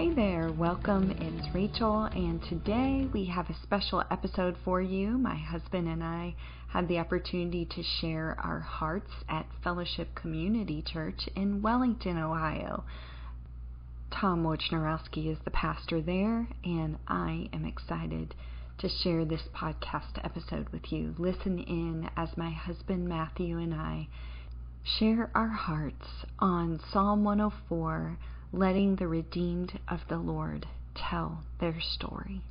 Hey there, welcome. It's Rachel, and today we have a special episode for you. My husband and I had the opportunity to share our hearts at Fellowship Community Church in Wellington, Ohio. Tom Wojnarowski is the pastor there, and I am excited to share this podcast episode with you. Listen in as my husband Matthew and I share our hearts on Psalm 104 letting the redeemed of the Lord tell their story.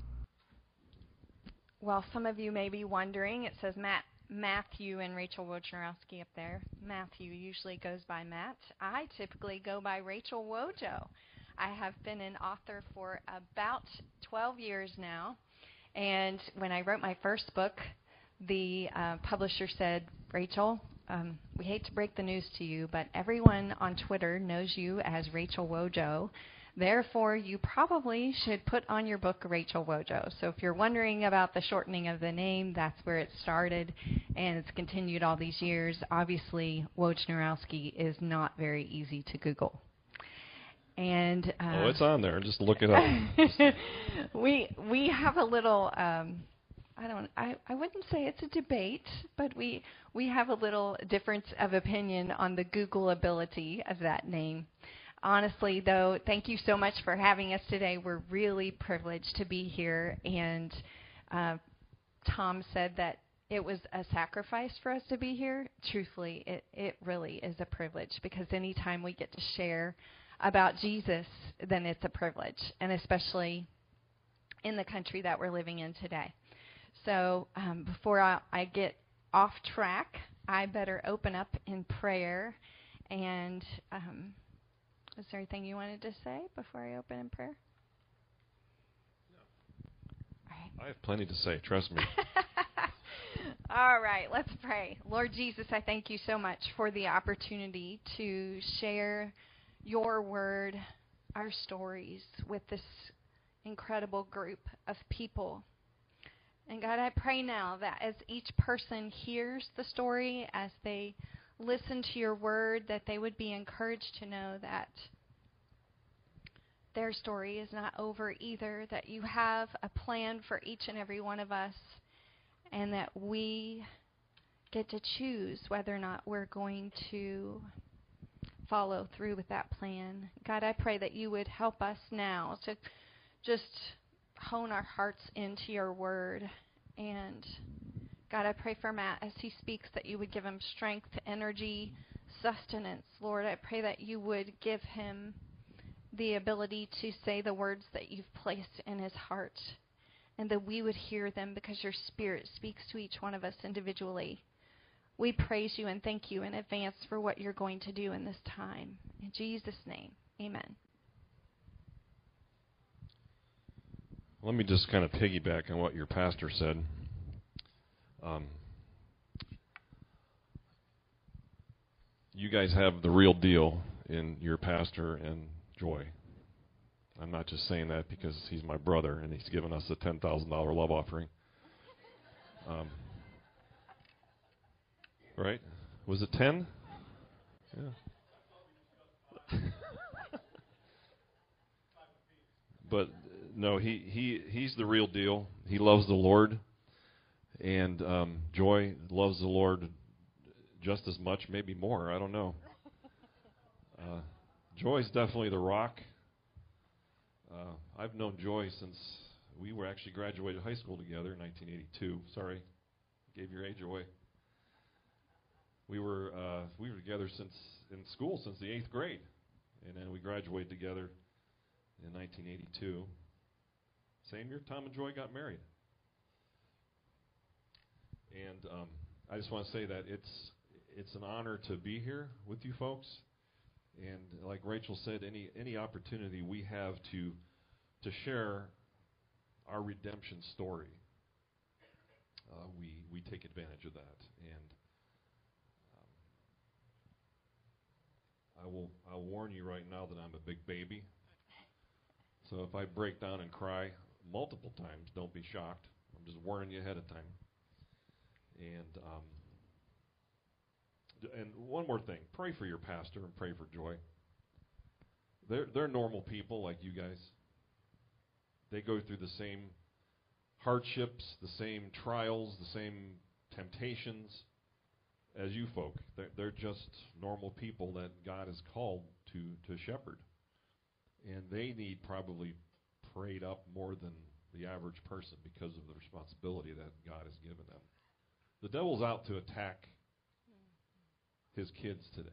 Well, some of you may be wondering, it says Matt, Matthew and Rachel Wojnarowski up there. Matthew usually goes by Matt. I typically go by Rachel Wojo. I have been an author for about 12 years now. And when I wrote my first book, the uh, publisher said, Rachel, um, we hate to break the news to you, but everyone on Twitter knows you as Rachel Wojo. Therefore, you probably should put on your book Rachel Wojo. So if you're wondering about the shortening of the name, that's where it started, and it's continued all these years. Obviously, Wojnarowski is not very easy to Google. And uh, oh, it's on there. Just look it up. we we have a little um, I don't I, I wouldn't say it's a debate, but we we have a little difference of opinion on the Google ability of that name. Honestly, though, thank you so much for having us today. We're really privileged to be here. And uh, Tom said that it was a sacrifice for us to be here. Truthfully, it, it really is a privilege because anytime we get to share about Jesus, then it's a privilege, and especially in the country that we're living in today. So um, before I, I get off track, I better open up in prayer. And um, is there anything you wanted to say before I open in prayer? I have plenty to say, trust me. All right, let's pray. Lord Jesus, I thank you so much for the opportunity to share your word, our stories with this incredible group of people and God, I pray now that as each person hears the story, as they listen to your word, that they would be encouraged to know that their story is not over either, that you have a plan for each and every one of us, and that we get to choose whether or not we're going to follow through with that plan. God, I pray that you would help us now to just hone our hearts into your word. And God, I pray for Matt as he speaks that you would give him strength, energy, sustenance. Lord, I pray that you would give him the ability to say the words that you've placed in his heart and that we would hear them because your spirit speaks to each one of us individually. We praise you and thank you in advance for what you're going to do in this time. In Jesus' name, amen. Let me just kind of piggyback on what your pastor said. Um, you guys have the real deal in your pastor and Joy. I'm not just saying that because he's my brother and he's given us a $10,000 love offering. Um, right? Was it 10? Yeah. but no, he he he's the real deal. He loves the Lord, and um, Joy loves the Lord just as much, maybe more. I don't know. Uh, Joy's definitely the rock. Uh, I've known Joy since we were actually graduated high school together in 1982. Sorry, gave your age away. We were uh, we were together since in school since the eighth grade, and then we graduated together in 1982. Same year Tom and Joy got married. And um, I just want to say that it's it's an honor to be here with you folks. And like Rachel said, any any opportunity we have to to share our redemption story, uh, we we take advantage of that. And um, I will I'll warn you right now that I'm a big baby. So if I break down and cry multiple times, don't be shocked. I'm just warning you ahead of time. And um, and one more thing, pray for your pastor and pray for Joy. They're they're normal people like you guys. They go through the same hardships, the same trials, the same temptations as you folk. They're, they're just normal people that God has called to to shepherd, and they need probably prayed up more than the average person because of the responsibility that God has given them. The devil's out to attack his kids today.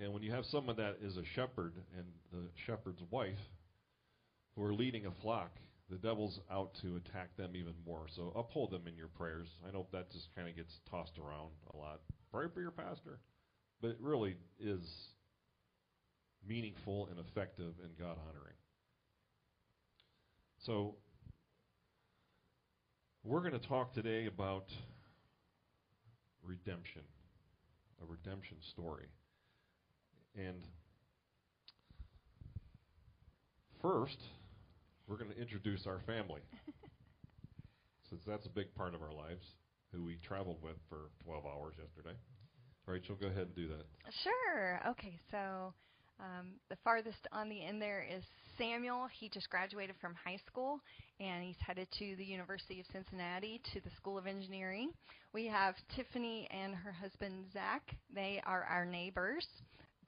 And when you have someone that is a shepherd and the shepherd's wife who are leading a flock, the devil's out to attack them even more. So uphold them in your prayers. I know that just kind of gets tossed around a lot. Pray for your pastor. But it really is meaningful and effective and God honoring. So we're going to talk today about redemption, a redemption story. And first, we're going to introduce our family. Since that's a big part of our lives, who we traveled with for 12 hours yesterday. Rachel, go ahead and do that. Sure. Okay, so um, the farthest on the end there is Samuel. He just graduated from high school and he's headed to the University of Cincinnati to the School of Engineering. We have Tiffany and her husband Zach. They are our neighbors.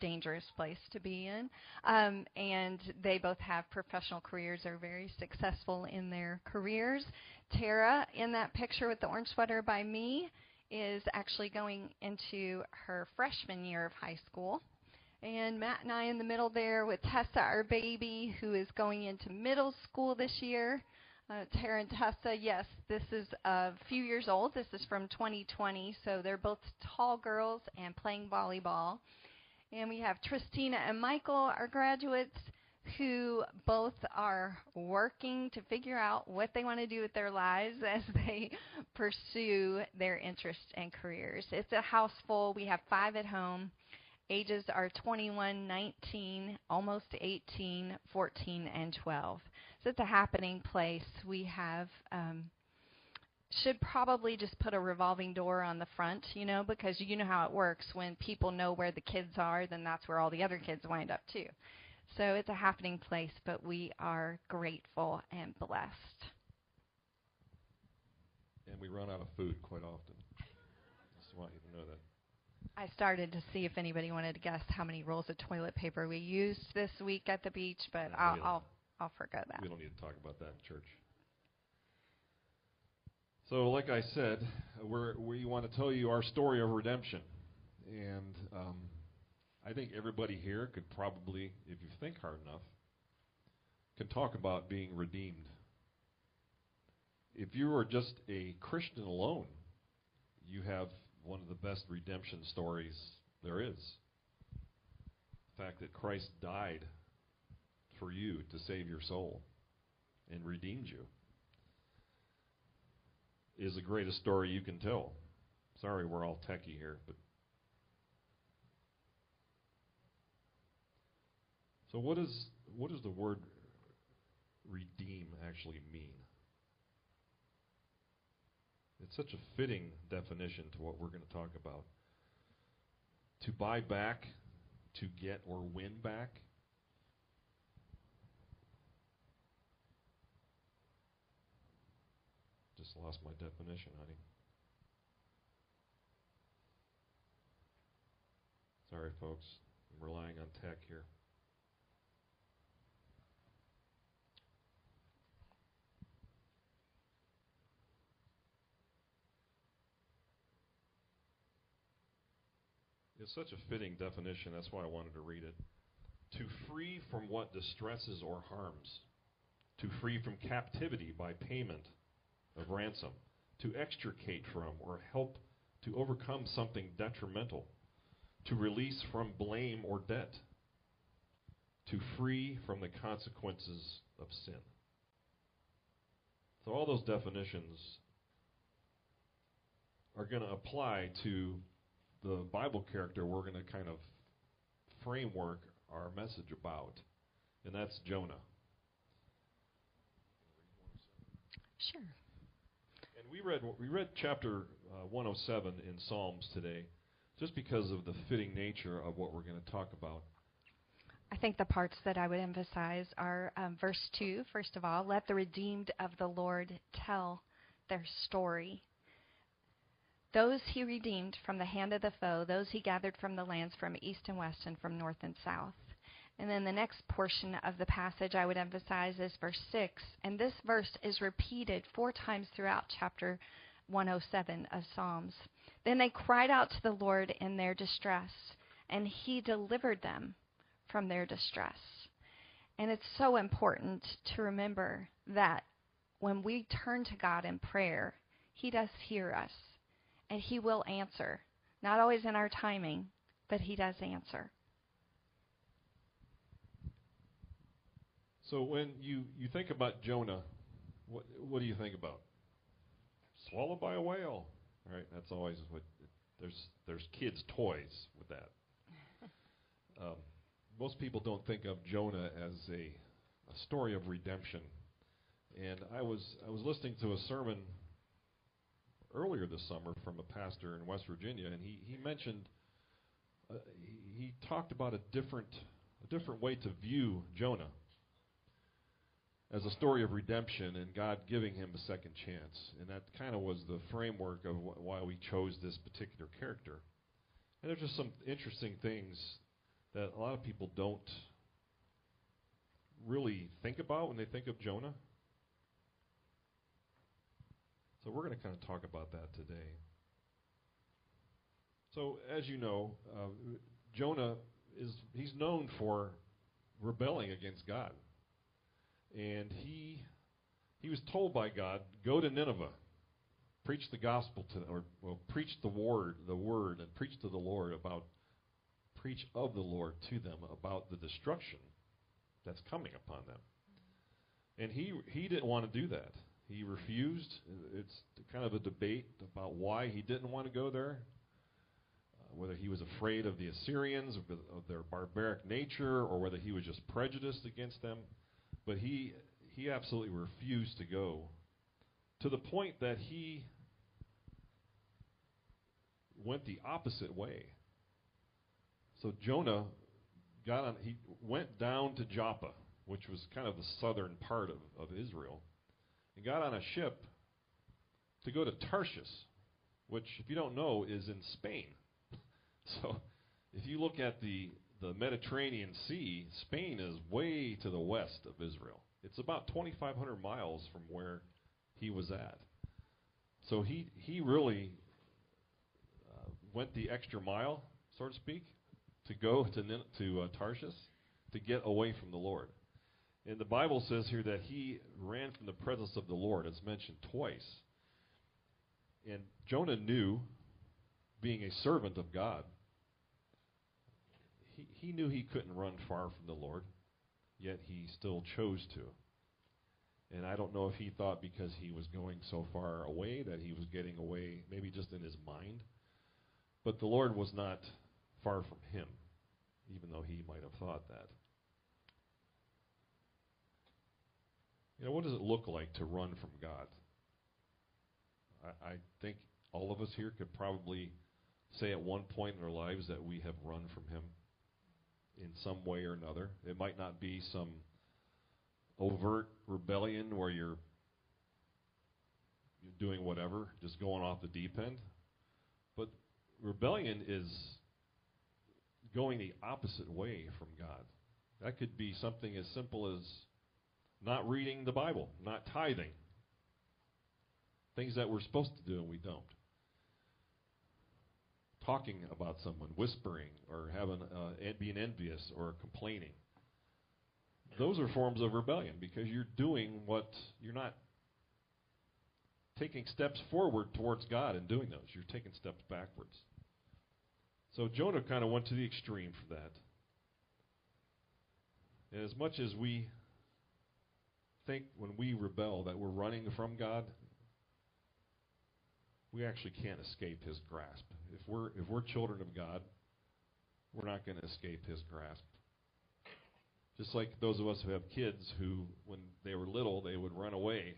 Dangerous place to be in. Um, and they both have professional careers, are very successful in their careers. Tara, in that picture with the orange sweater by me, is actually going into her freshman year of high school. And Matt and I in the middle there with Tessa, our baby, who is going into middle school this year. Uh, Tara and Tessa, yes, this is a few years old. This is from 2020, so they're both tall girls and playing volleyball. And we have Tristina and Michael, our graduates, who both are working to figure out what they want to do with their lives as they pursue their interests and careers. It's a house full. We have five at home. Ages are 21, 19, almost 18, 14, and 12. So it's a happening place. We have um, should probably just put a revolving door on the front, you know, because you know how it works. When people know where the kids are, then that's where all the other kids wind up too. So it's a happening place, but we are grateful and blessed. And we run out of food quite often. Just want you to know that. I started to see if anybody wanted to guess how many rolls of toilet paper we used this week at the beach, but I'll I'll, I'll forget that. We don't need to talk about that in church. So, like I said, we're, we want to tell you our story of redemption, and um, I think everybody here could probably, if you think hard enough, can talk about being redeemed. If you are just a Christian alone, you have one of the best redemption stories there is. The fact that Christ died for you to save your soul and redeemed you is the greatest story you can tell. Sorry, we're all techie here, but so what is what does the word redeem actually mean? It's such a fitting definition to what we're going to talk about. To buy back, to get or win back. Just lost my definition, honey. Sorry, folks. I'm relying on tech here. It's such a fitting definition, that's why I wanted to read it. To free from what distresses or harms, to free from captivity by payment of ransom, to extricate from or help to overcome something detrimental, to release from blame or debt, to free from the consequences of sin. So, all those definitions are going to apply to the Bible character we're going to kind of framework our message about, and that's Jonah. Sure. And we read we read chapter uh, 107 in Psalms today, just because of the fitting nature of what we're going to talk about. I think the parts that I would emphasize are um, verse 2, first of all, let the redeemed of the Lord tell their story. Those he redeemed from the hand of the foe, those he gathered from the lands from east and west and from north and south. And then the next portion of the passage I would emphasize is verse 6. And this verse is repeated four times throughout chapter 107 of Psalms. Then they cried out to the Lord in their distress, and he delivered them from their distress. And it's so important to remember that when we turn to God in prayer, he does hear us, and he will answer. Not always in our timing, but he does answer. So when you, you think about Jonah, what what do you think about? Swallowed by a whale, right? That's always what there's there's kids' toys with that. Um, most people don't think of Jonah as a, a story of redemption, and I was I was listening to a sermon earlier this summer from a pastor in West Virginia, and he he mentioned uh, he, he talked about a different a different way to view Jonah as a story of redemption and God giving him a second chance. And that kind of was the framework of wh- why we chose this particular character. And there's just some interesting things that a lot of people don't really think about when they think of Jonah. So we're going to kind of talk about that today. So as you know, uh, Jonah is he's known for rebelling against God and he he was told by God, "Go to Nineveh, preach the gospel to, them, or well, preach the word, the word, and preach to the Lord about, preach of the Lord to them about the destruction that's coming upon them." And he he didn't want to do that. He refused. It's kind of a debate about why he didn't want to go there. Uh, whether he was afraid of the Assyrians, of, of their barbaric nature, or whether he was just prejudiced against them. But he he absolutely refused to go to the point that he went the opposite way. So Jonah got on he went down to Joppa, which was kind of the southern part of, of Israel, and got on a ship to go to Tarshish, which if you don't know is in Spain. so if you look at the the Mediterranean Sea, Spain is way to the west of Israel. It's about 2,500 miles from where he was at. So he he really uh, went the extra mile, so to speak, to go to to uh, Tarshish to get away from the Lord. And the Bible says here that he ran from the presence of the Lord, as mentioned twice. And Jonah knew, being a servant of God, he, he knew he couldn't run far from the Lord, yet he still chose to. And I don't know if he thought because he was going so far away that he was getting away, maybe just in his mind. But the Lord was not far from him, even though he might have thought that. You know, what does it look like to run from God? I, I think all of us here could probably say at one point in our lives that we have run from Him in some way or another. It might not be some overt rebellion where you're you're doing whatever, just going off the deep end. But rebellion is going the opposite way from God. That could be something as simple as not reading the Bible, not tithing. Things that we're supposed to do and we don't talking about someone, whispering, or having uh, being envious or complaining. Those are forms of rebellion because you're doing what you're not taking steps forward towards God and doing those. You're taking steps backwards. So Jonah kind of went to the extreme for that. And as much as we think when we rebel that we're running from God, we actually can't escape his grasp. If we're if we're children of God, we're not going to escape his grasp. Just like those of us who have kids who when they were little, they would run away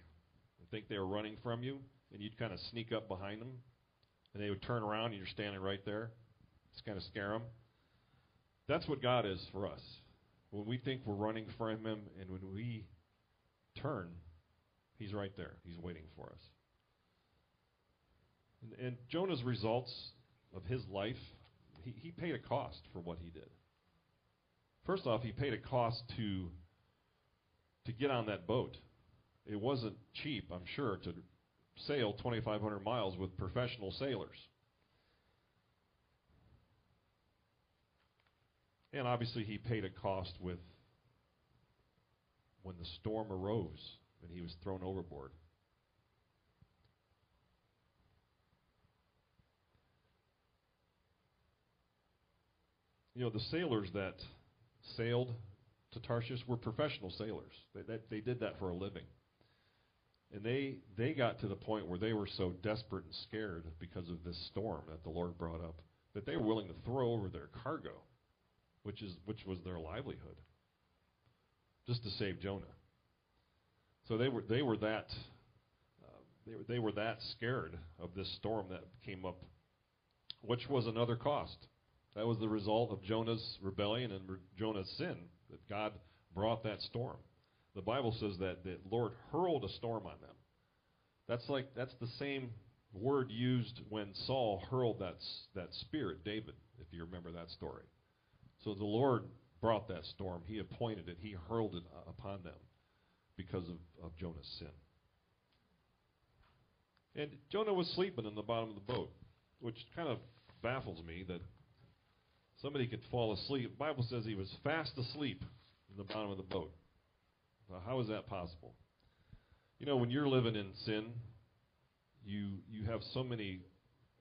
and think they were running from you, and you'd kind of sneak up behind them, and they would turn around and you're standing right there. Just kind of scare them. That's what God is for us. When we think we're running from him and when we turn, he's right there. He's waiting for us. And, and Jonah's results of his life, he, he paid a cost for what he did. First off, he paid a cost to to get on that boat. It wasn't cheap, I'm sure, to sail 2,500 miles with professional sailors. And obviously, he paid a cost with when the storm arose and he was thrown overboard. You know, the sailors that sailed to Tarshish were professional sailors. They, they, they did that for a living. And they, they got to the point where they were so desperate and scared because of this storm that the Lord brought up that they were willing to throw over their cargo, which, is, which was their livelihood, just to save Jonah. So they were, they were that uh, they, were, they were that scared of this storm that came up, which was another cost. That was the result of Jonah's rebellion and re- Jonah's sin, that God brought that storm. The Bible says that the Lord hurled a storm on them. That's like that's the same word used when Saul hurled that that spear at David, if you remember that story. So the Lord brought that storm. He appointed it. He hurled it upon them because of, of Jonah's sin. And Jonah was sleeping in the bottom of the boat, which kind of baffles me that somebody could fall asleep. The Bible says he was fast asleep in the bottom of the boat. Now, how is that possible? You know, when you're living in sin, you you have so many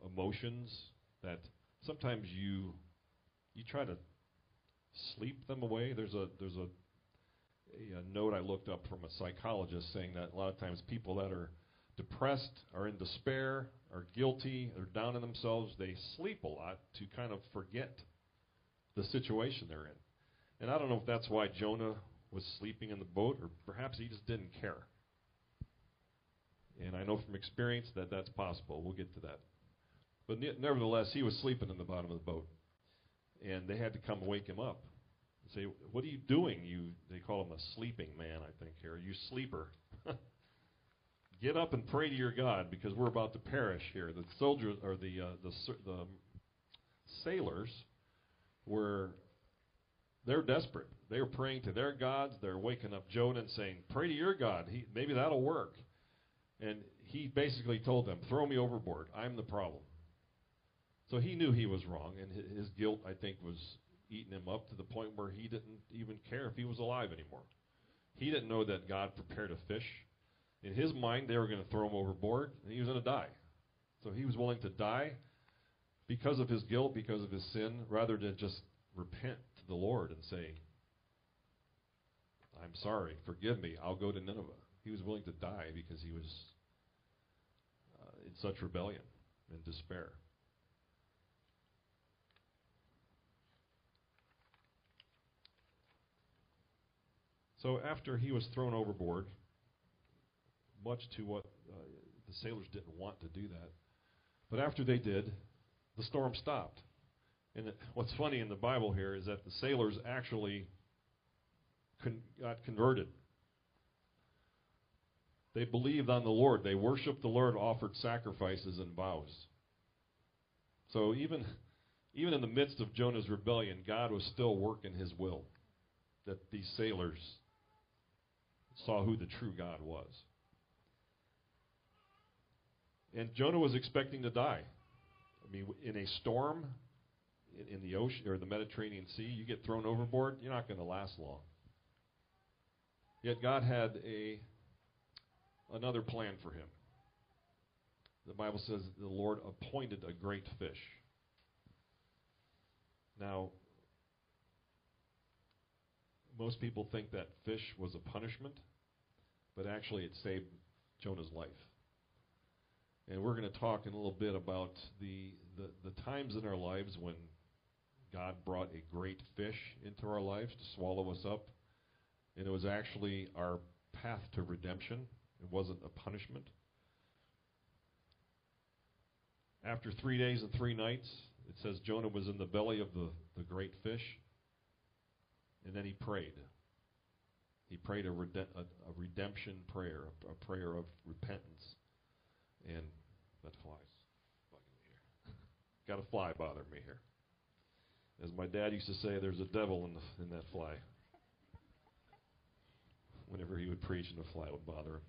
emotions that sometimes you you try to sleep them away. There's a there's a, a, note I looked up from a psychologist saying that a lot of times people that are depressed, are in despair, are guilty, are down on themselves, they sleep a lot to kind of forget the situation they're in. And I don't know if that's why Jonah was sleeping in the boat, or perhaps he just didn't care. And I know from experience that that's possible. We'll get to that. But ne- nevertheless, he was sleeping in the bottom of the boat, and they had to come wake him up and say, "What are you doing? You?" They call him a sleeping man, I think here. You sleeper. Get up and pray to your God because we're about to perish here. The soldiers or the uh, the the sailors were they're desperate. They're praying to their gods. They're waking up Jonah and saying, "Pray to your God. He, maybe that'll work." And he basically told them, "Throw me overboard. I'm the problem." So he knew he was wrong, and his guilt, I think, was eating him up to the point where he didn't even care if he was alive anymore. He didn't know that God prepared a fish. In his mind, they were going to throw him overboard, and he was going to die. So he was willing to die because of his guilt, because of his sin, rather than just repent to the Lord and say, I'm sorry, forgive me, I'll go to Nineveh. He was willing to die because he was uh, in such rebellion and despair. So after he was thrown overboard, much to what uh, the sailors didn't want to do that, but after they did, the storm stopped. And what's funny in the Bible here is that the sailors actually con- got converted. They believed on the Lord. They worshiped the Lord, offered sacrifices and vows. So even even in the midst of Jonah's rebellion, God was still working his will. That these sailors saw who the true God was. And Jonah was expecting to die. I mean, in a storm, in, in the ocean or the Mediterranean Sea, you get thrown overboard, you're not going to last long. Yet God had a another plan for him. The Bible says the Lord appointed a great fish. Now, most people think that fish was a punishment, but actually it saved Jonah's life. And we're going to talk in a little bit about the, the, the times in our lives when God brought a great fish into our lives to swallow us up. And it was actually our path to redemption. It wasn't a punishment. After three days and three nights, it says Jonah was in the belly of the, the great fish. And then he prayed. He prayed a, rede- a, a redemption prayer, a, a prayer of repentance. And that here. Got a fly bothering me here. As my dad used to say, there's a devil in, the, in that fly. Whenever he would preach and the fly would bother him.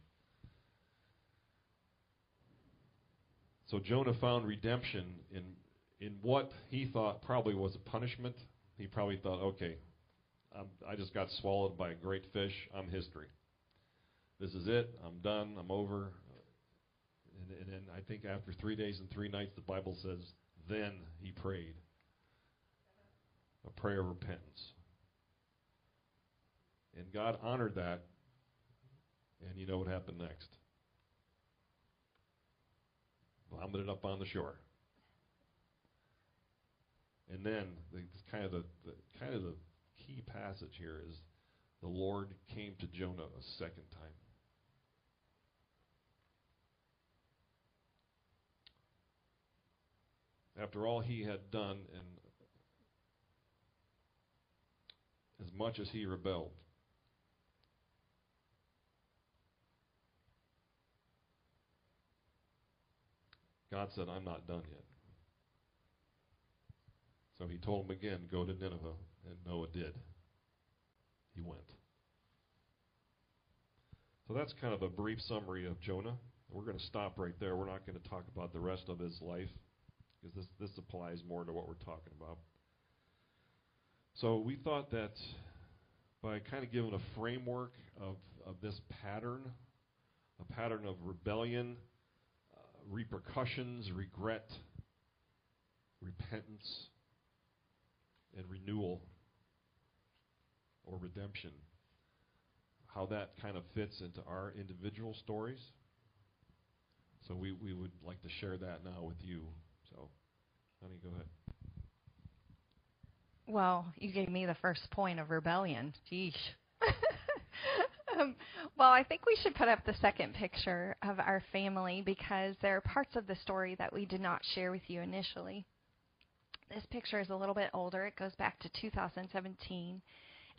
So Jonah found redemption in in what he thought probably was a punishment. He probably thought, okay, I'm, I just got swallowed by a great fish. I'm history. This is it. I'm done. I'm over. And, and then I think after three days and three nights, the Bible says, then he prayed a prayer of repentance. And God honored that. And you know what happened next? Vomited up on the shore. And then the kind of the, the kind of the key passage here is the Lord came to Jonah a second time. After all he had done and as much as he rebelled, God said, I'm not done yet. So he told him again, go to Nineveh, and Noah did. He went. So that's kind of a brief summary of Jonah. We're going to stop right there. We're not going to talk about the rest of his life because this this applies more to what we're talking about. So we thought that by kind of giving a framework of, of this pattern, a pattern of rebellion, uh, repercussions, regret, repentance, and renewal or redemption, how that kind of fits into our individual stories. So we, we would like to share that now with you. So, honey, go ahead. Well, you gave me the first point of rebellion. Geesh. um, well, I think we should put up the second picture of our family because there are parts of the story that we did not share with you initially. This picture is a little bit older. It goes back to 2017.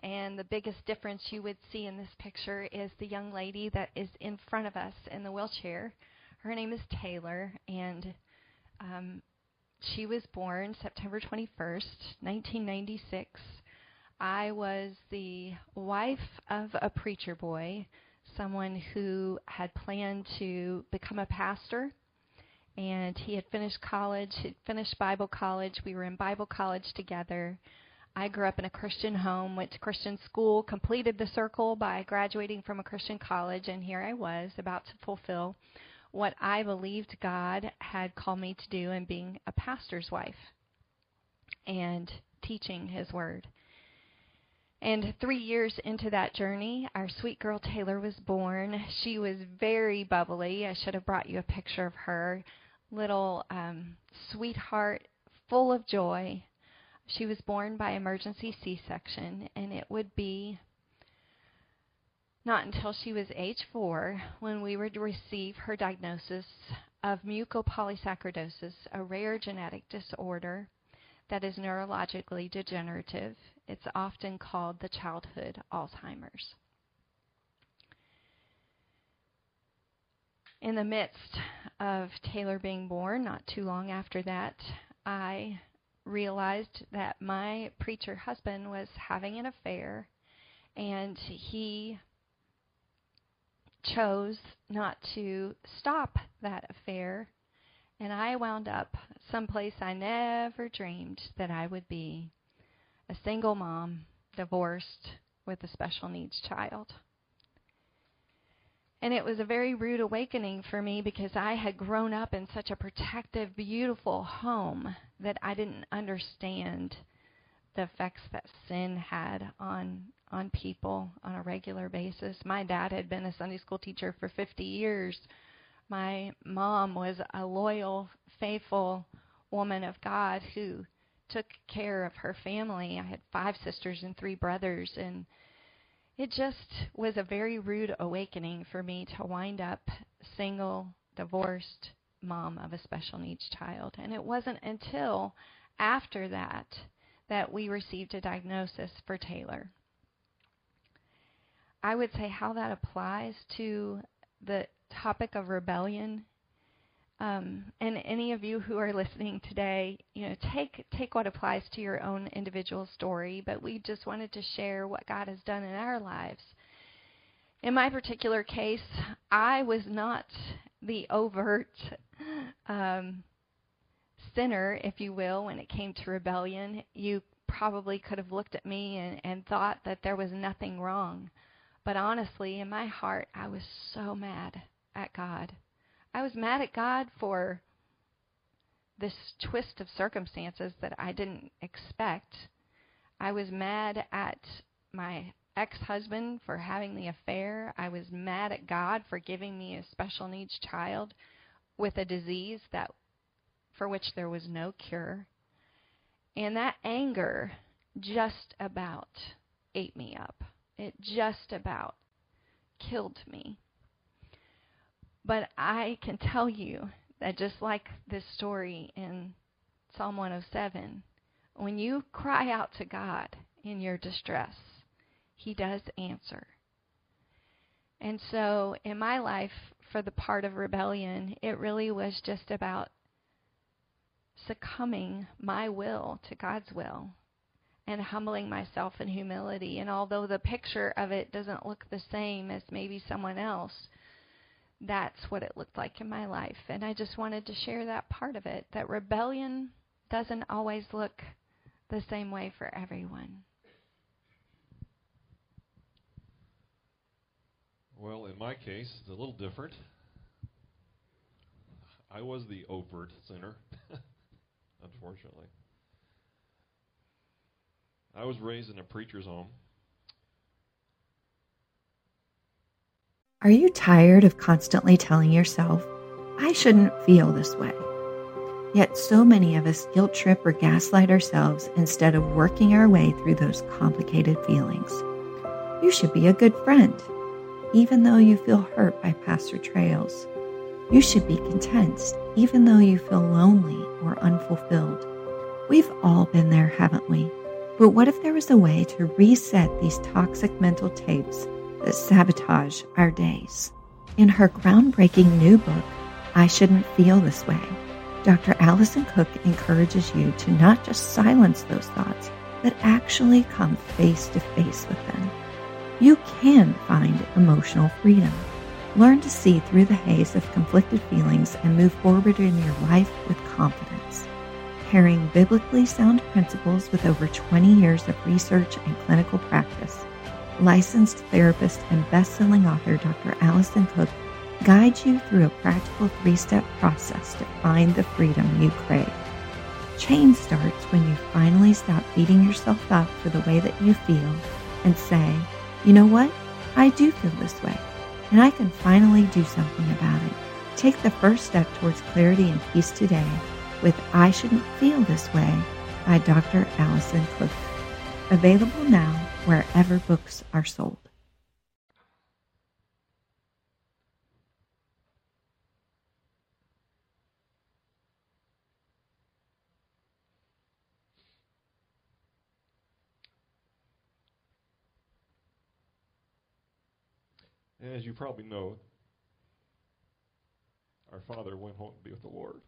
And the biggest difference you would see in this picture is the young lady that is in front of us in the wheelchair. Her name is Taylor, and um, she was born September 21st, 1996. I was the wife of a preacher boy, someone who had planned to become a pastor. And he had finished college, he'd finished Bible college. We were in Bible college together. I grew up in a Christian home, went to Christian school, completed the circle by graduating from a Christian college, and here I was about to fulfill what I believed God had called me to do in being a pastor's wife and teaching His Word. And three years into that journey, our sweet girl Taylor was born. She was very bubbly. I should have brought you a picture of her. Little um, sweetheart, full of joy. She was born by emergency C section, and it would be not until she was age four when we would receive her diagnosis of mucopolysaccharidosis, a rare genetic disorder that is neurologically degenerative. It's often called the childhood Alzheimer's. In the midst of Taylor being born, not too long after that, I realized that my preacher husband was having an affair and he chose not to stop that affair and I wound up someplace I never dreamed that I would be a single mom, divorced, with a special needs child. And it was a very rude awakening for me because I had grown up in such a protective, beautiful home that I didn't understand the effects that sin had on on people on a regular basis. My dad had been a Sunday school teacher for 50 years. My mom was a loyal, faithful woman of God who took care of her family. I had five sisters and three brothers and it just was a very rude awakening for me to wind up single, divorced mom of a special needs child. And it wasn't until after that that we received a diagnosis for Taylor. I would say how that applies to the topic of rebellion. Um, and any of you who are listening today, you know, take take what applies to your own individual story. But we just wanted to share what God has done in our lives. In my particular case, I was not the overt um, sinner, if you will, when it came to rebellion. You probably could have looked at me and, and thought that there was nothing wrong. But honestly, in my heart, I was so mad at God. I was mad at God for this twist of circumstances that I didn't expect. I was mad at my ex husband for having the affair. I was mad at God for giving me a special needs child with a disease that for which there was no cure. And that anger just about ate me up. It just about killed me. But I can tell you that just like this story in Psalm 107, when you cry out to God in your distress, He does answer. And so in my life, for the part of rebellion, it really was just about succumbing my will to God's will and humbling myself in humility. And although the picture of it doesn't look the same as maybe someone else, that's what it looked like in my life. And I just wanted to share that part of it that rebellion doesn't always look the same way for everyone. Well, in my case, it's a little different. I was the overt sinner, unfortunately. I was raised in a preacher's home. Are you tired of constantly telling yourself, I shouldn't feel this way? Yet so many of us guilt trip or gaslight ourselves instead of working our way through those complicated feelings. You should be a good friend, even though you feel hurt by past betrayals. You should be content, even though you feel lonely or unfulfilled. We've all been there, haven't we? But what if there was a way to reset these toxic mental tapes that sabotage our days? In her groundbreaking new book, I Shouldn't Feel This Way, Dr. Alison Cook encourages you to not just silence those thoughts, but actually come face to face with them. You can find emotional freedom. Learn to see through the haze of conflicted feelings and move forward in your life with confidence pairing biblically sound principles with over 20 years of research and clinical practice. Licensed therapist and best-selling author Dr. Alison Cook guides you through a practical three-step process to find the freedom you crave. Change starts when you finally stop beating yourself up for the way that you feel and say, you know what? I do feel this way, and I can finally do something about it. Take the first step towards clarity and peace today with I Shouldn't Feel This Way by Dr. Alison Cook. Available now wherever books are sold. As you probably know, our father went home to be with the Lord.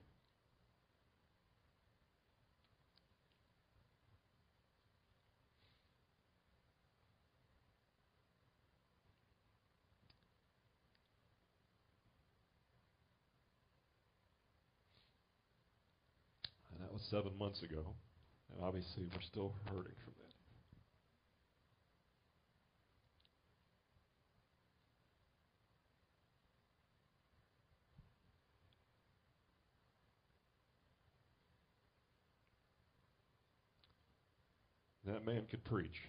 was seven months ago, and obviously we're still hurting from that. That man could preach.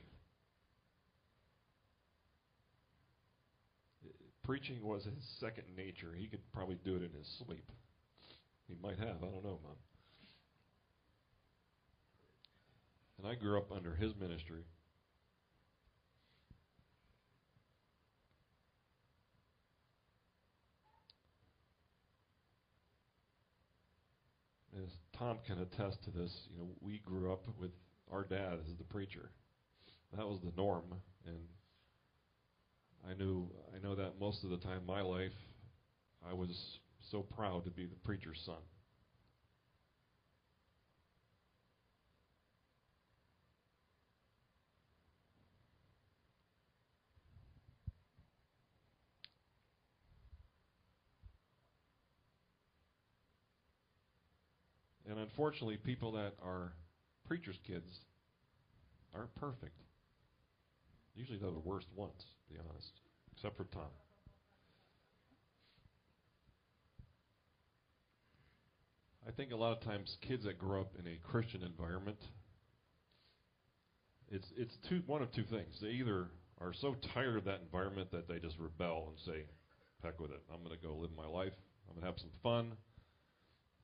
Preaching was his second nature. He could probably do it in his sleep. He might have. I don't know, Mom. And I grew up under his ministry. As Tom can attest to this, you know, we grew up with our dad as the preacher. That was the norm, and I knew I know that most of the time in my life, I was so proud to be the preacher's son. And unfortunately, people that are preachers' kids aren't perfect. Usually they're the worst ones, to be honest, except for Tom. I think a lot of times kids that grow up in a Christian environment, it's it's two one of two things. They either are so tired of that environment that they just rebel and say, "Heck with it! I'm going to go live my life. I'm going to have some fun.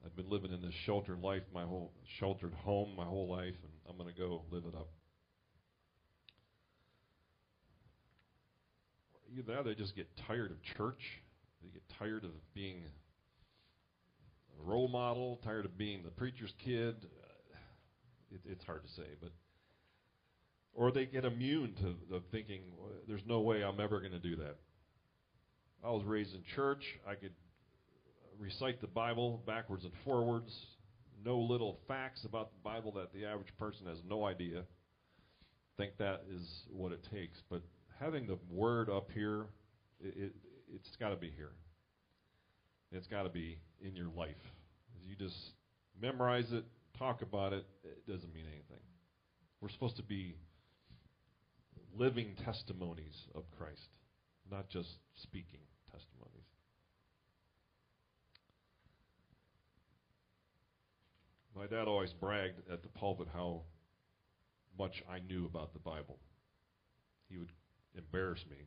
I've been living in this sheltered life, my whole sheltered home, my whole life, and I'm going to go live it up." Either that, they just get tired of church. They get tired of being a role model, tired of being the preacher's kid. It, it's hard to say, but or they get immune to, thinking there's no way I'm ever going to do that. I was raised in church. I could recite the Bible backwards and forwards. Know little facts about the Bible that the average person has no idea. Think that is what it takes, but having the word up here, it, it it's got to be here. It's got to be in your life. If you just memorize it, talk about it, it doesn't mean anything. We're supposed to be living testimonies of Christ, not just speaking testimonies. My dad always bragged at the pulpit how much I knew about the Bible. He would embarrass me.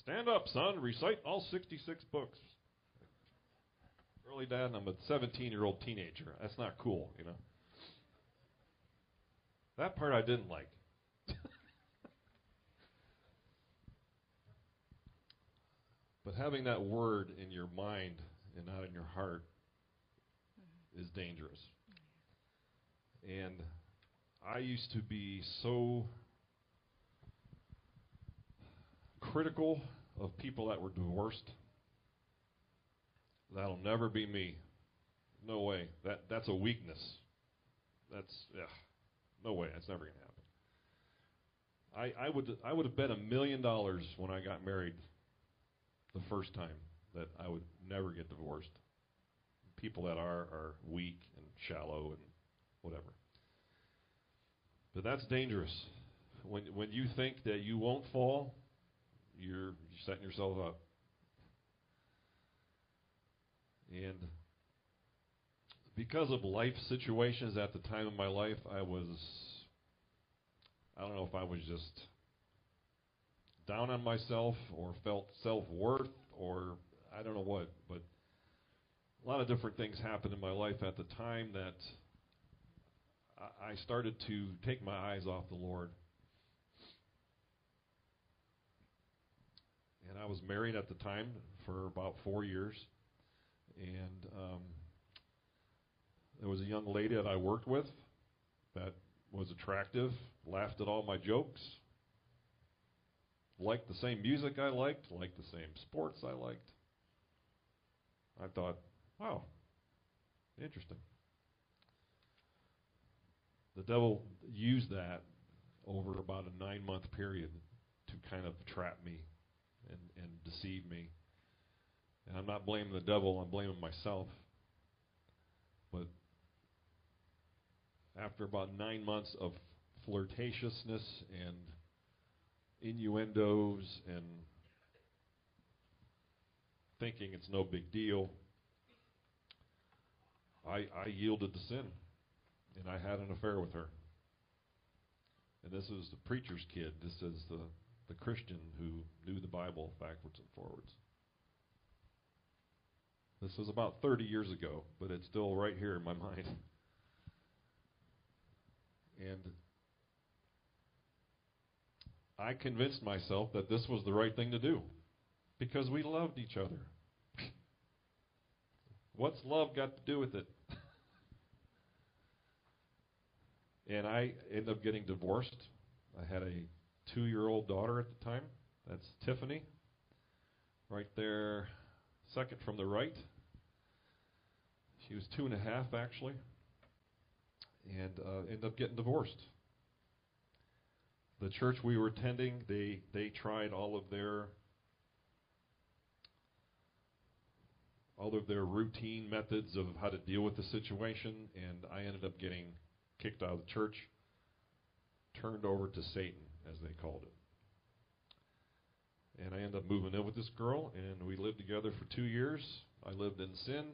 Stand up, son, recite all 66 books. Early Dad? I'm a 17 year old teenager. That's not cool, you know. That part I didn't like. but having that word in your mind and not in your heart is dangerous. And I used to be so critical of people that were divorced That'll never be me. No way. That that's a weakness. That's yeah. No way. That's never gonna happen. I, I would I would have bet a million dollars when I got married the first time that I would never get divorced. People that are are weak and shallow and whatever. But that's dangerous. When when you think that you won't fall, you're, setting yourself up. And because of life situations at the time of my life, I was, I don't know if I was just down on myself or felt self worth or I don't know what, but a lot of different things happened in my life at the time that I started to take my eyes off the Lord. And I was married at the time for about four years and um, there was a young lady that I worked with that was attractive, laughed at all my jokes, liked the same music I liked, liked the same sports I liked. I thought, wow, interesting. The devil used that over about a nine month period to kind of trap me and, and deceive me and I'm not blaming the devil, I'm blaming myself. But after about nine months of flirtatiousness and innuendos and thinking it's no big deal, I, I yielded to sin and I had an affair with her. And this was the preacher's kid. This is the, the Christian who knew the Bible backwards and forwards. This was about 30 years ago, but it's still right here in my mind. And I convinced myself that this was the right thing to do because we loved each other. What's love got to do with it? And I ended up getting divorced. I had a two year old daughter at the time. That's Tiffany. Right there, second from the right. She was two and a half, actually. And uh, ended up getting divorced. The church we were attending, they, they tried all of their all of their routine methods of how to deal with the situation, and I ended up getting kicked out of the church, turned over to Satan, as they called it. And I ended up moving in with this girl, and we lived together for two years. I lived in sin.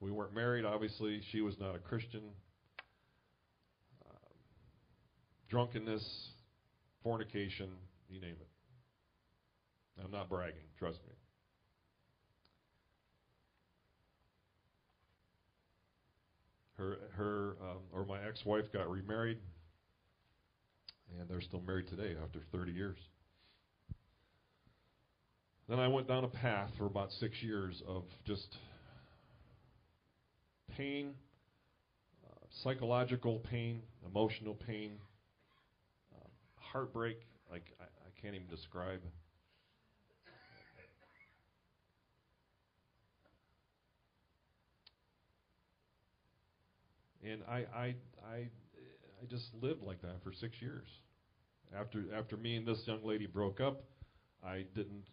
We weren't married, obviously. She was not a Christian. Uh, drunkenness, fornication, you name it. I'm not bragging, trust me. Her her um, or my ex-wife got remarried, and they're still married today after 30 years. Then I went down a path for about six years of just pain, uh, psychological pain, emotional pain, uh, heartbreak. Like I, I can't even describe. And I I I I just lived like that for six years. After after me and this young lady broke up, I didn't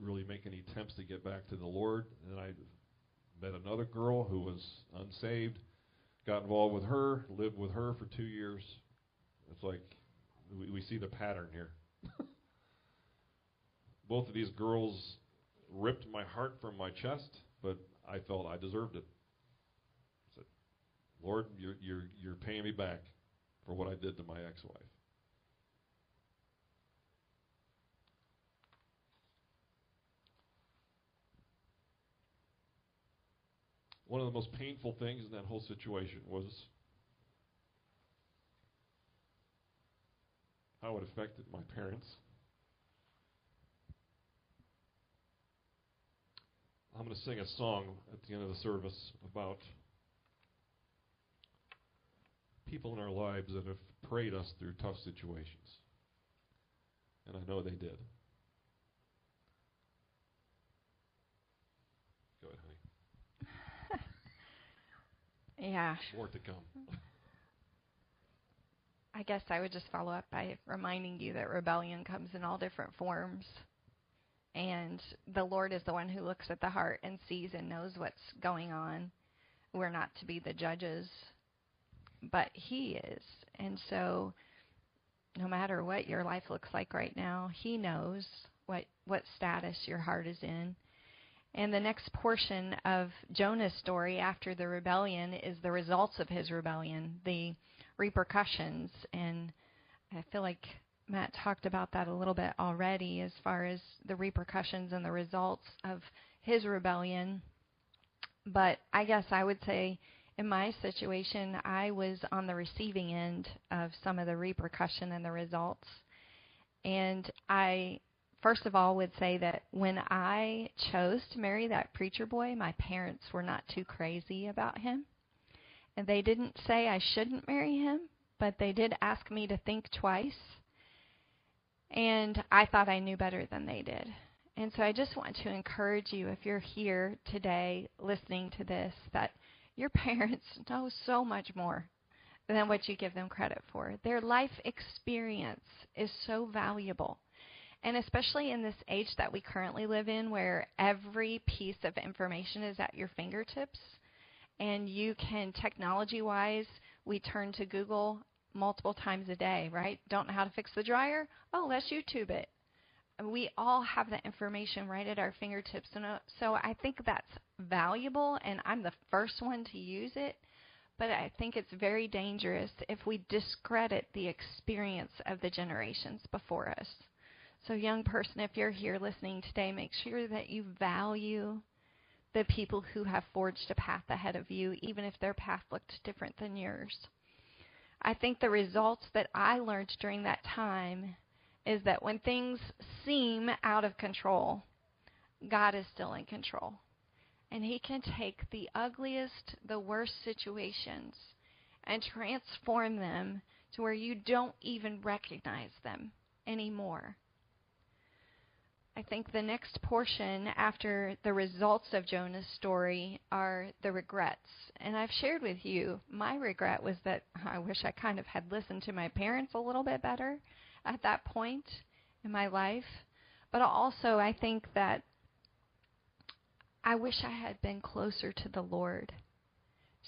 really make any attempts to get back to the Lord. And I met another girl who was unsaved, got involved with her, lived with her for two years. It's like we, we see the pattern here. Both of these girls ripped my heart from my chest, but I felt I deserved it. Lord, you're, you're, you're paying me back for what I did to my ex wife. One of the most painful things in that whole situation was how it affected my parents. I'm going to sing a song at the end of the service about people in our lives that have prayed us through tough situations. And I know they did. Go ahead, honey. yeah. More to come. I guess I would just follow up by reminding you that rebellion comes in all different forms. And the Lord is the one who looks at the heart and sees and knows what's going on. We're not to be the judges but He is. And so, no matter what your life looks like right now, He knows what, what status your heart is in. And the next portion of Jonah's story after the rebellion is the results of his rebellion, the repercussions. And I feel like Matt talked about that a little bit already as far as the repercussions and the results of his rebellion. But I guess I would say in my situation, I was on the receiving end of some of the repercussion and the results. And I, first of all, would say that when I chose to marry that preacher boy, my parents were not too crazy about him. And they didn't say I shouldn't marry him, but they did ask me to think twice. And I thought I knew better than they did. And so I just want to encourage you, if you're here today listening to this, that your parents know so much more than what you give them credit for. Their life experience is so valuable. And especially in this age that we currently live in, where every piece of information is at your fingertips, and you can, technology wise, we turn to Google multiple times a day, right? Don't know how to fix the dryer? Oh, let's YouTube it. We all have the information right at our fingertips. And uh, so I think that's valuable and I'm the first one to use it. but I think it's very dangerous if we discredit the experience of the generations before us. So, young person, if you're here listening today, make sure that you value the people who have forged a path ahead of you, even if their path looked different than yours. I think the results that I learned during that time is that when things seem out of control, God is still in control. And He can take the ugliest, the worst situations and transform them to where you don't even recognize them anymore. I think the next portion after the results of Jonah's story are the regrets. And I've shared with you, my regret was that I wish I kind of had listened to my parents a little bit better at that point in my life. But also, I think that I wish I had been closer to the Lord.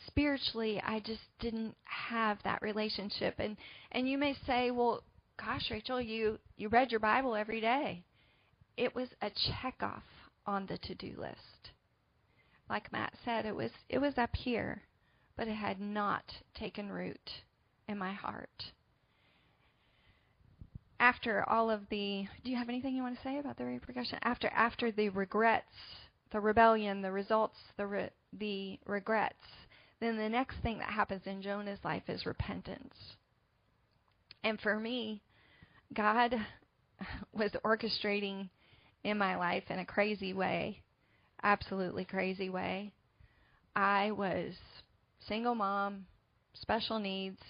Spiritually, I just didn't have that relationship. And and you may say, "Well, gosh, Rachel, you you read your Bible every day." It was a check off on the to-do list. Like Matt said, it was it was up here, but it had not taken root in my heart. After all of the, do you have anything you want to say about the repercussion? After after the regrets, the rebellion, the results, the re, the regrets, then the next thing that happens in Jonah's life is repentance. And for me, God was orchestrating in my life in a crazy way, absolutely crazy way. I was single mom, special needs,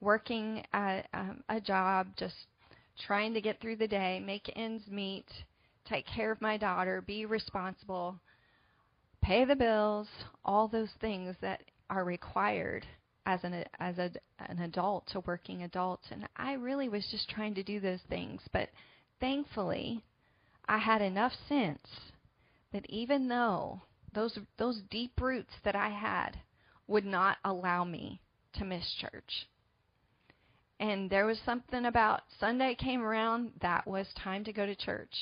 working at um, a job, just trying to get through the day, make ends meet, take care of my daughter, be responsible, pay the bills, all those things that are required as an as a, an adult, a working adult, and I really was just trying to do those things, but thankfully I had enough sense that even though those those deep roots that I had would not allow me to miss church. And there was something about Sunday came around that was time to go to church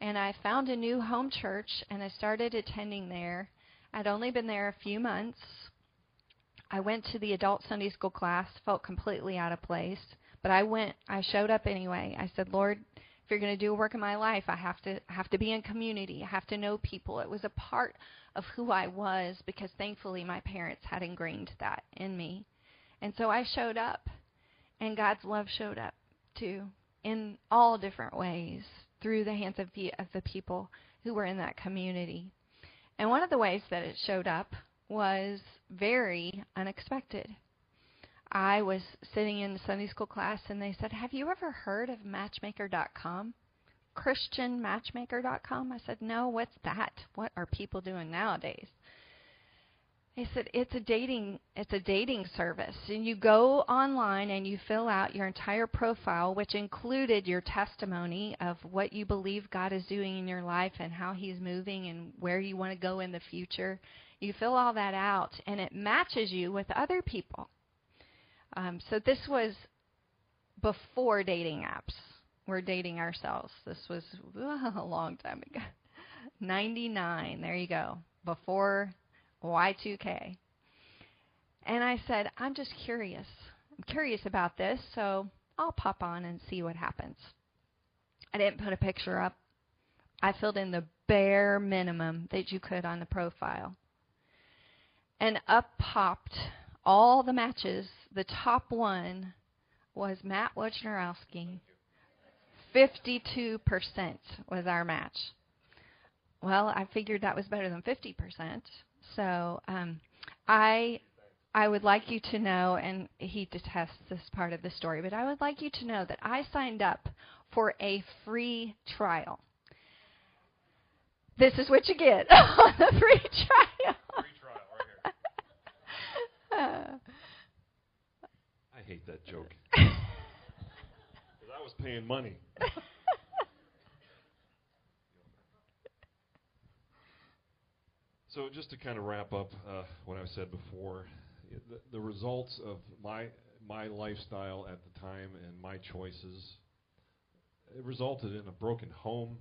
and I found a new home church and I started attending there. I'd only been there a few months. I went to the adult Sunday school class, felt completely out of place, but I went I showed up anyway. I said, "Lord, if you're going to do a work in my life, I have to have to be in community. I have to know people." It was a part of who I was because thankfully my parents had ingrained that in me. And so I showed up and God's love showed up too in all different ways through the hands of the, of the people who were in that community. And one of the ways that it showed up was very unexpected. I was sitting in Sunday school class and they said, Have you ever heard of Matchmaker.com? ChristianMatchmaker.com? I said, No, what's that? What are people doing nowadays? He said it's a dating it's a dating service and you go online and you fill out your entire profile which included your testimony of what you believe God is doing in your life and how he's moving and where you want to go in the future. You fill all that out and it matches you with other people. Um, so this was before dating apps. We're dating ourselves. This was a long time ago. 99. There you go. Before Y2K. And I said, I'm just curious. I'm curious about this, so I'll pop on and see what happens. I didn't put a picture up. I filled in the bare minimum that you could on the profile. And up popped all the matches. The top one was Matt Wojnarowski. 52% was our match. Well, I figured that was better than 50%. So um, I I would like you to know, and he detests this part of the story, but I would like you to know that I signed up for a free trial. This is what you get on the free trial. Free trial right here. I hate that joke. Because I was paying money. So just to kind of wrap up uh, what I said before, the, the results of my my lifestyle at the time and my choices, it resulted in a broken home,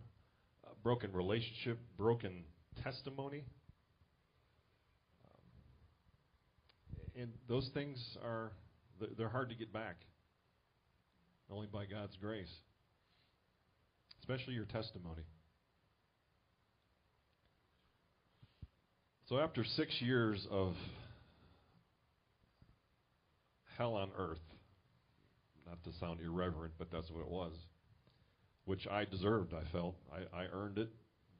a broken relationship, broken testimony. Um, and those things are they're hard to get back. Only by God's grace. Especially your testimony. So after six years of hell on earth, not to sound irreverent, but that's what it was, which I deserved, I felt. I, I earned it.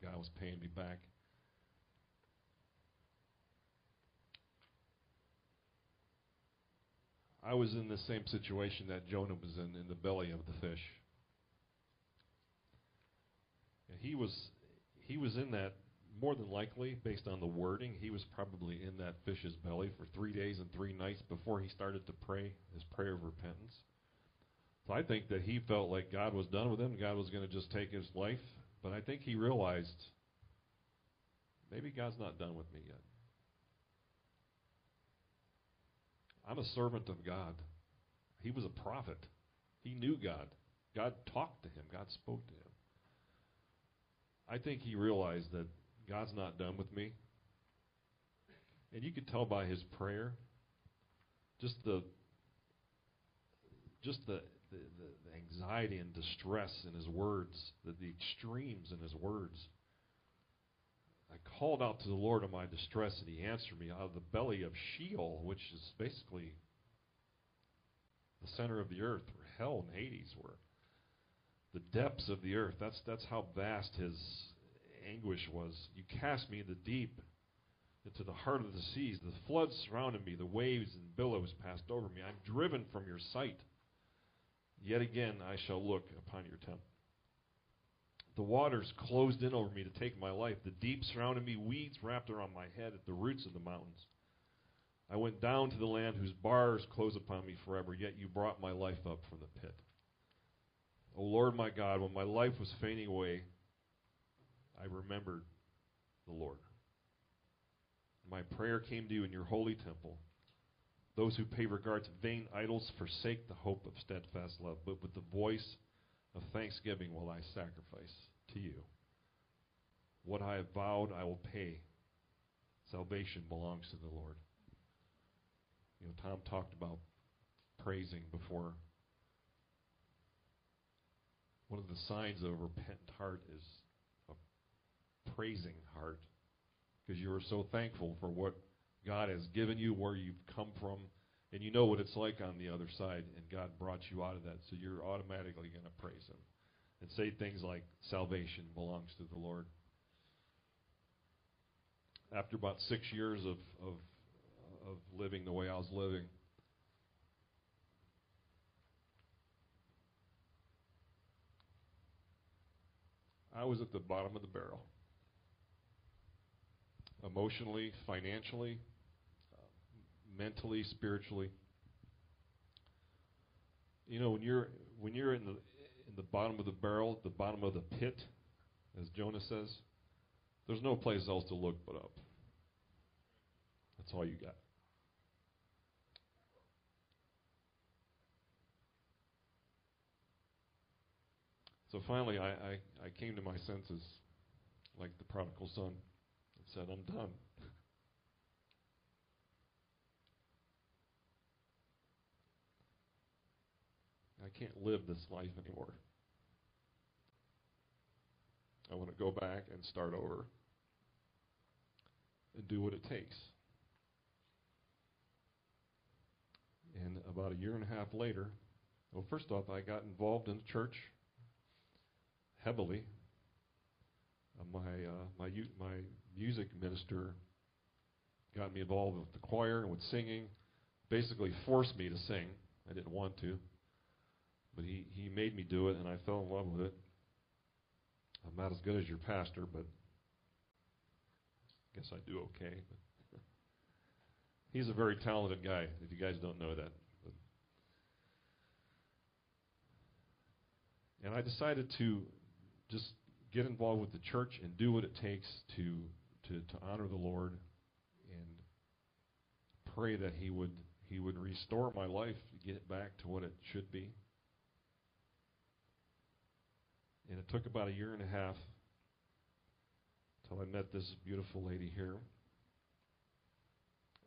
God was paying me back. I was in the same situation that Jonah was in, in the belly of the fish. And he was he was in that more than likely, based on the wording, he was probably in that fish's belly for three days and three nights before he started to pray his prayer of repentance. So I think that he felt like God was done with him. God was going to just take his life. But I think he realized maybe God's not done with me yet. I'm a servant of God. He was a prophet. He knew God. God talked to him. God spoke to him. I think he realized that God's not done with me. And you could tell by his prayer, just the just the, the, the anxiety and distress in his words, the, the extremes in his words. I called out to the Lord in my distress, and He answered me out of the belly of Sheol, which is basically the center of the earth, where hell and Hades were. The depths of the earth. That's that's how vast His anguish was. You cast me in the deep, into the heart of the seas. The floods surrounded me. The waves and billows passed over me. I'm driven from your sight. Yet again I shall look upon your temple. The waters closed in over me to take my life. The deep surrounded me. Weeds wrapped around my head at the roots of the mountains. I went down to the land whose bars close upon me forever, yet you brought my life up from the pit. O Lord my God, when my life was fainting away, I remembered the Lord. My prayer came to you in your holy temple. Those who pay regard to vain idols forsake the hope of steadfast love, but with the voice of thanksgiving will I sacrifice to you. What I have vowed, I will pay. Salvation belongs to the Lord. You know, Tom talked about praising before. One of the signs of a repentant heart is praising heart because you are so thankful for what God has given you, where you've come from, and you know what it's like on the other side, and God brought you out of that, so you're automatically going to praise Him and say things like, Salvation belongs to the Lord. After about six years of, of, of living the way I was living, I was at the bottom of the barrel. Emotionally, financially, uh, mentally, spiritually. You know, when you're when you're in the in the bottom of the barrel, the bottom of the pit, as Jonah says, there's no place else to look but up. That's all you got. So finally, I, I, I came to my senses, like the prodigal son, said, I'm done. I can't live this life anymore. I want to go back and start over and do what it takes. And about a year and a half later, well, first off, I got involved in the church heavily. Uh, my uh, my my music minister got me involved with the choir and with singing. Basically, forced me to sing. I didn't want to. But he, he made me do it, and I fell in love with it. I'm not as good as your pastor, but I guess I do okay. He's a very talented guy, if you guys don't know that. But and I decided to just get involved with the church and do what it takes to, to, to honor the Lord and pray that He would He would restore my life, get it back to what it should be. And it took about a year and a half until I met this beautiful lady here.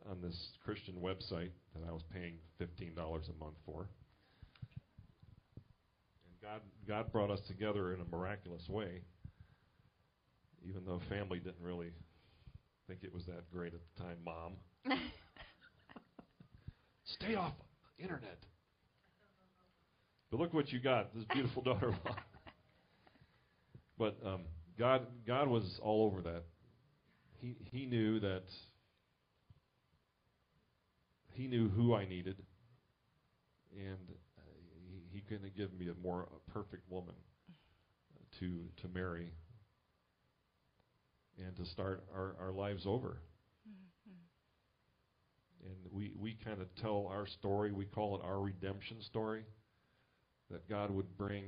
on this Christian website that I was paying fifteen dollars a month for. And God God brought us together in a miraculous way, even though family didn't really think it was that great at the time. Mom, stay off internet. But look what you got, this beautiful daughter-in-law. but um, God, God was all over that. He He knew that He knew who I needed, and uh, He, he couldn't give me a more a perfect woman to to marry and to start our, our lives over. Mm-hmm. And we, we kind of tell our story, we call it our redemption story, that God would bring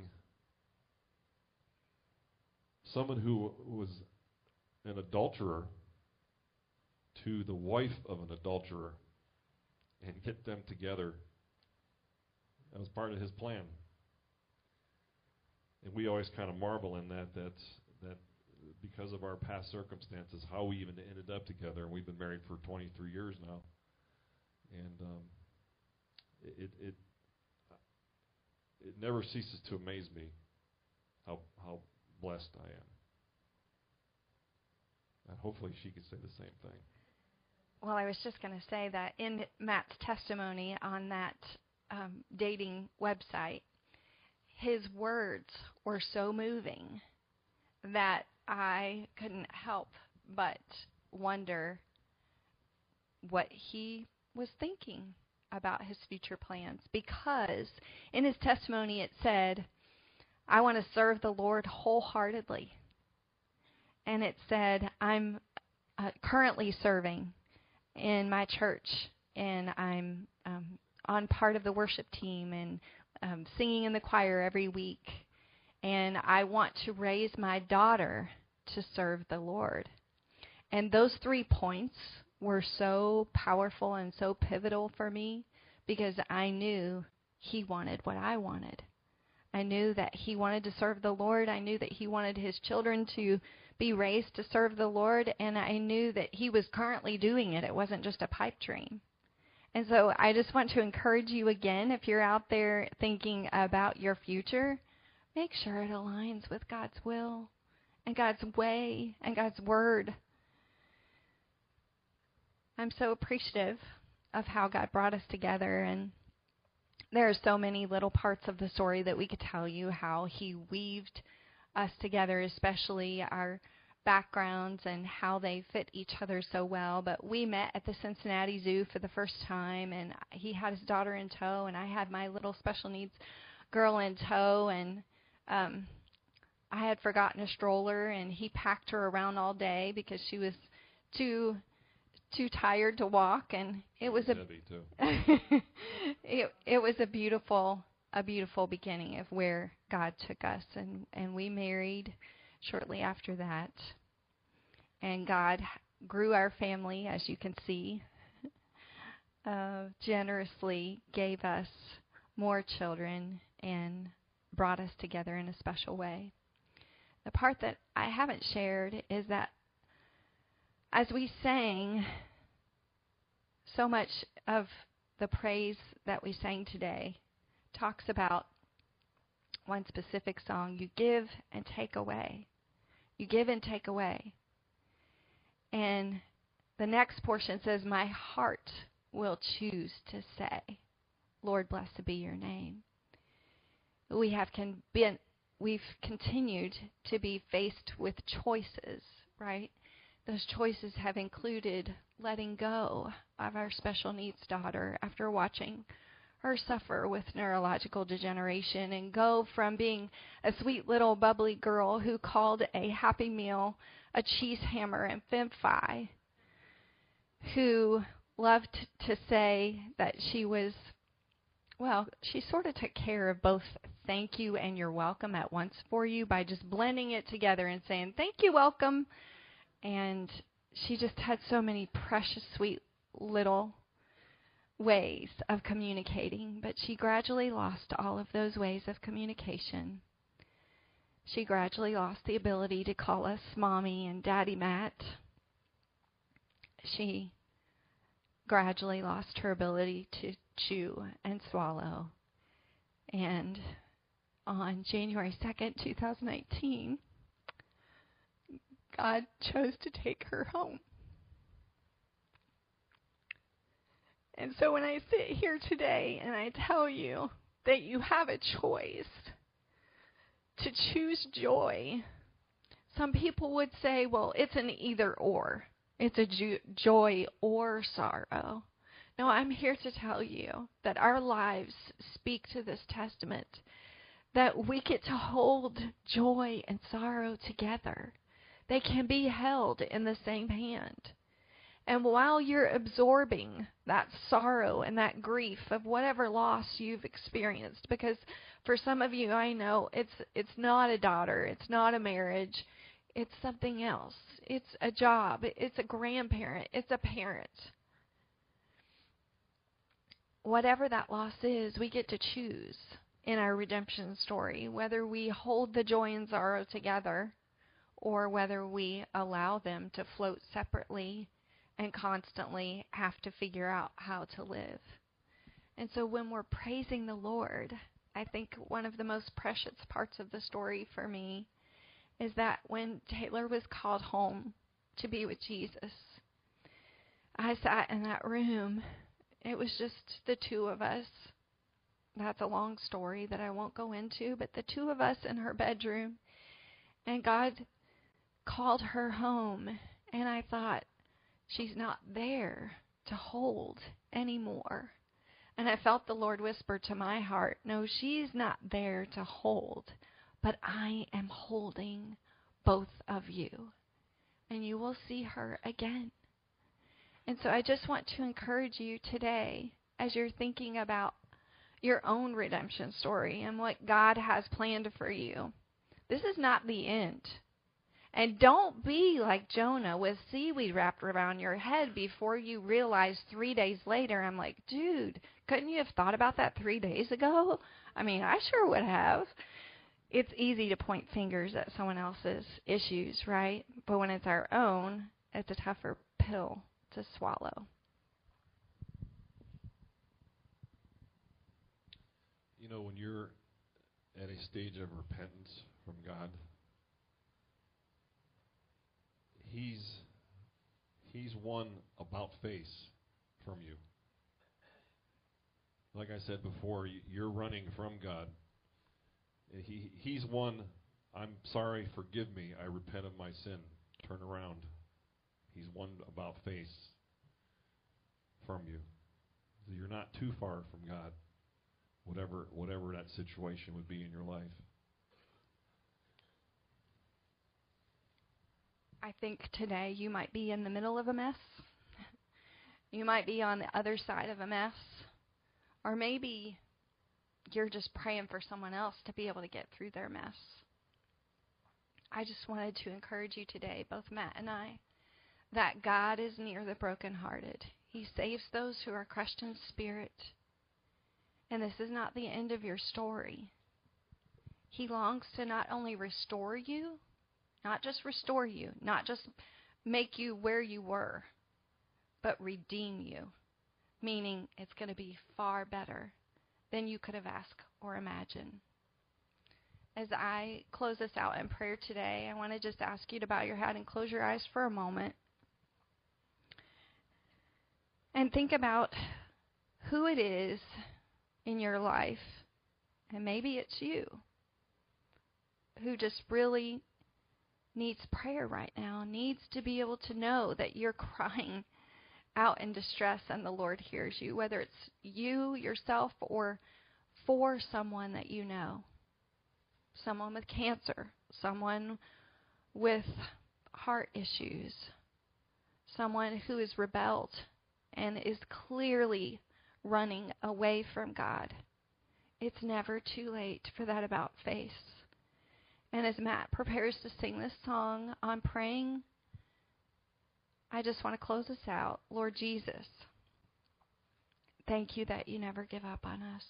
someone who was an adulterer to the wife of an adulterer and get them together. That was part of his plan. And we always kind of marvel in that that that because of our past circumstances, how we even ended up together. And we've been married for 23 years now, and um, it it it never ceases to amaze me how how blessed I am. And hopefully she can say the same thing. Well, I was just going to say that in Matt's testimony on that um, dating website, his words were so moving that I couldn't help but wonder what he was thinking about his future plans. Because in his testimony it said, I want to serve the Lord wholeheartedly. And it said, I'm uh, currently serving in my church, and I'm um, on part of the worship team and um, singing in the choir every week. And I want to raise my daughter to serve the Lord. And those three points were so powerful and so pivotal for me because I knew he wanted what I wanted. I knew that he wanted to serve the Lord. I knew that he wanted his children to be raised to serve the Lord, and I knew that he was currently doing it. It wasn't just a pipe dream. And so I just want to encourage you again if you're out there thinking about your future, make sure it aligns with God's will and God's way and God's word. I'm so appreciative of how God brought us together and there are so many little parts of the story that we could tell you how he weaved us together, especially our backgrounds and how they fit each other so well. But we met at the Cincinnati Zoo for the first time, and he had his daughter in tow, and I had my little special needs girl in tow, and um, I had forgotten a stroller, and he packed her around all day because she was too too tired to walk, and it was a it it was a beautiful a beautiful beginning of where God took us, and and we married shortly after that, and God grew our family, as you can see. Uh, generously gave us more children and brought us together in a special way. The part that I haven't shared is that as we sang, so much of the praise that we sang today talks about one specific song you give and take away. You give and take away. And the next portion says, My heart will choose to say, Lord, blessed be your name. We have con- been, we've continued to be faced with choices, right? Those choices have included letting go of our special needs daughter after watching her suffer with neurological degeneration and go from being a sweet little bubbly girl who called a happy meal a cheese hammer and fem who loved to say that she was well, she sort of took care of both thank you and you're welcome at once for you by just blending it together and saying thank you, welcome, and she just had so many precious, sweet little ways of communicating, but she gradually lost all of those ways of communication. She gradually lost the ability to call us Mommy and Daddy Matt. She gradually lost her ability to chew and swallow. And on January 2nd, 2019, God chose to take her home. And so when I sit here today and I tell you that you have a choice to choose joy, some people would say, well, it's an either or. It's a jo- joy or sorrow. No, I'm here to tell you that our lives speak to this testament that we get to hold joy and sorrow together. They can be held in the same hand. And while you're absorbing that sorrow and that grief of whatever loss you've experienced, because for some of you, I know it's it's not a daughter, it's not a marriage, it's something else. It's a job, it's a grandparent, it's a parent. Whatever that loss is, we get to choose in our redemption story whether we hold the joy and sorrow together or whether we allow them to float separately and constantly have to figure out how to live. And so when we're praising the Lord, I think one of the most precious parts of the story for me is that when Taylor was called home to be with Jesus, I sat in that room. It was just the two of us. That's a long story that I won't go into, but the two of us in her bedroom. And God called her home. And I thought, she's not there to hold anymore. And I felt the Lord whisper to my heart, No, she's not there to hold, but I am holding both of you. And you will see her again. And so I just want to encourage you today as you're thinking about your own redemption story and what God has planned for you. This is not the end. And don't be like Jonah with seaweed wrapped around your head before you realize three days later, I'm like, dude, couldn't you have thought about that three days ago? I mean, I sure would have. It's easy to point fingers at someone else's issues, right? But when it's our own, it's a tougher pill to swallow. You know, when you're at a stage of repentance from God, he's he's one about face from you. Like I said before, you're running from God. He he's one, I'm sorry, forgive me. I repent of my sin. Turn around. He's one about face from you. You're not too far from God. Whatever whatever that situation would be in your life. I think today you might be in the middle of a mess. You might be on the other side of a mess. Or maybe you're just praying for someone else to be able to get through their mess. I just wanted to encourage you today, both Matt and I, that God is near the brokenhearted. He saves those who are crushed in spirit. And this is not the end of your story. He longs to not only restore you, not just restore you, not just make you where you were, but redeem you. Meaning it's going to be far better than you could have asked or imagined. As I close this out in prayer today, I want to just ask you to bow your head and close your eyes for a moment. And think about who it is in your life, and maybe it's you, who just really needs prayer right now, needs to be able to know that you're crying out in distress and the Lord hears you, whether it's you yourself or for someone that you know. Someone with cancer, someone with heart issues, someone who is rebelled and is clearly running away from God. It's never too late for that about face. And as Matt prepares to sing this song, I'm praying. I just want to close this out. Lord Jesus, thank you that you never give up on us.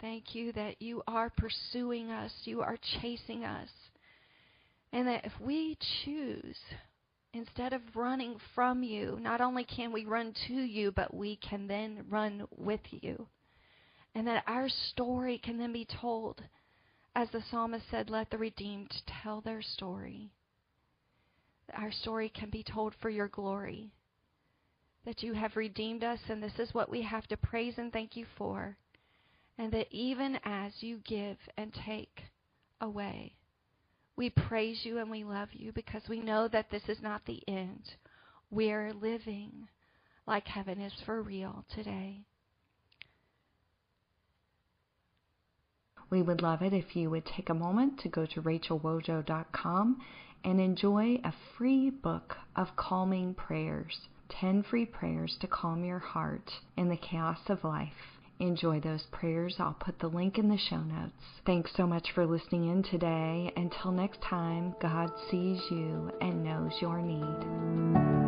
Thank you that you are pursuing us, you are chasing us. And that if we choose instead of running from you, not only can we run to you, but we can then run with you. And that our story can then be told. As the psalmist said, let the redeemed tell their story. Our story can be told for your glory. That you have redeemed us, and this is what we have to praise and thank you for. And that even as you give and take away, we praise you and we love you because we know that this is not the end. We're living like heaven is for real today. We would love it if you would take a moment to go to rachelwojo.com and enjoy a free book of calming prayers 10 free prayers to calm your heart in the chaos of life. Enjoy those prayers. I'll put the link in the show notes. Thanks so much for listening in today. Until next time, God sees you and knows your need.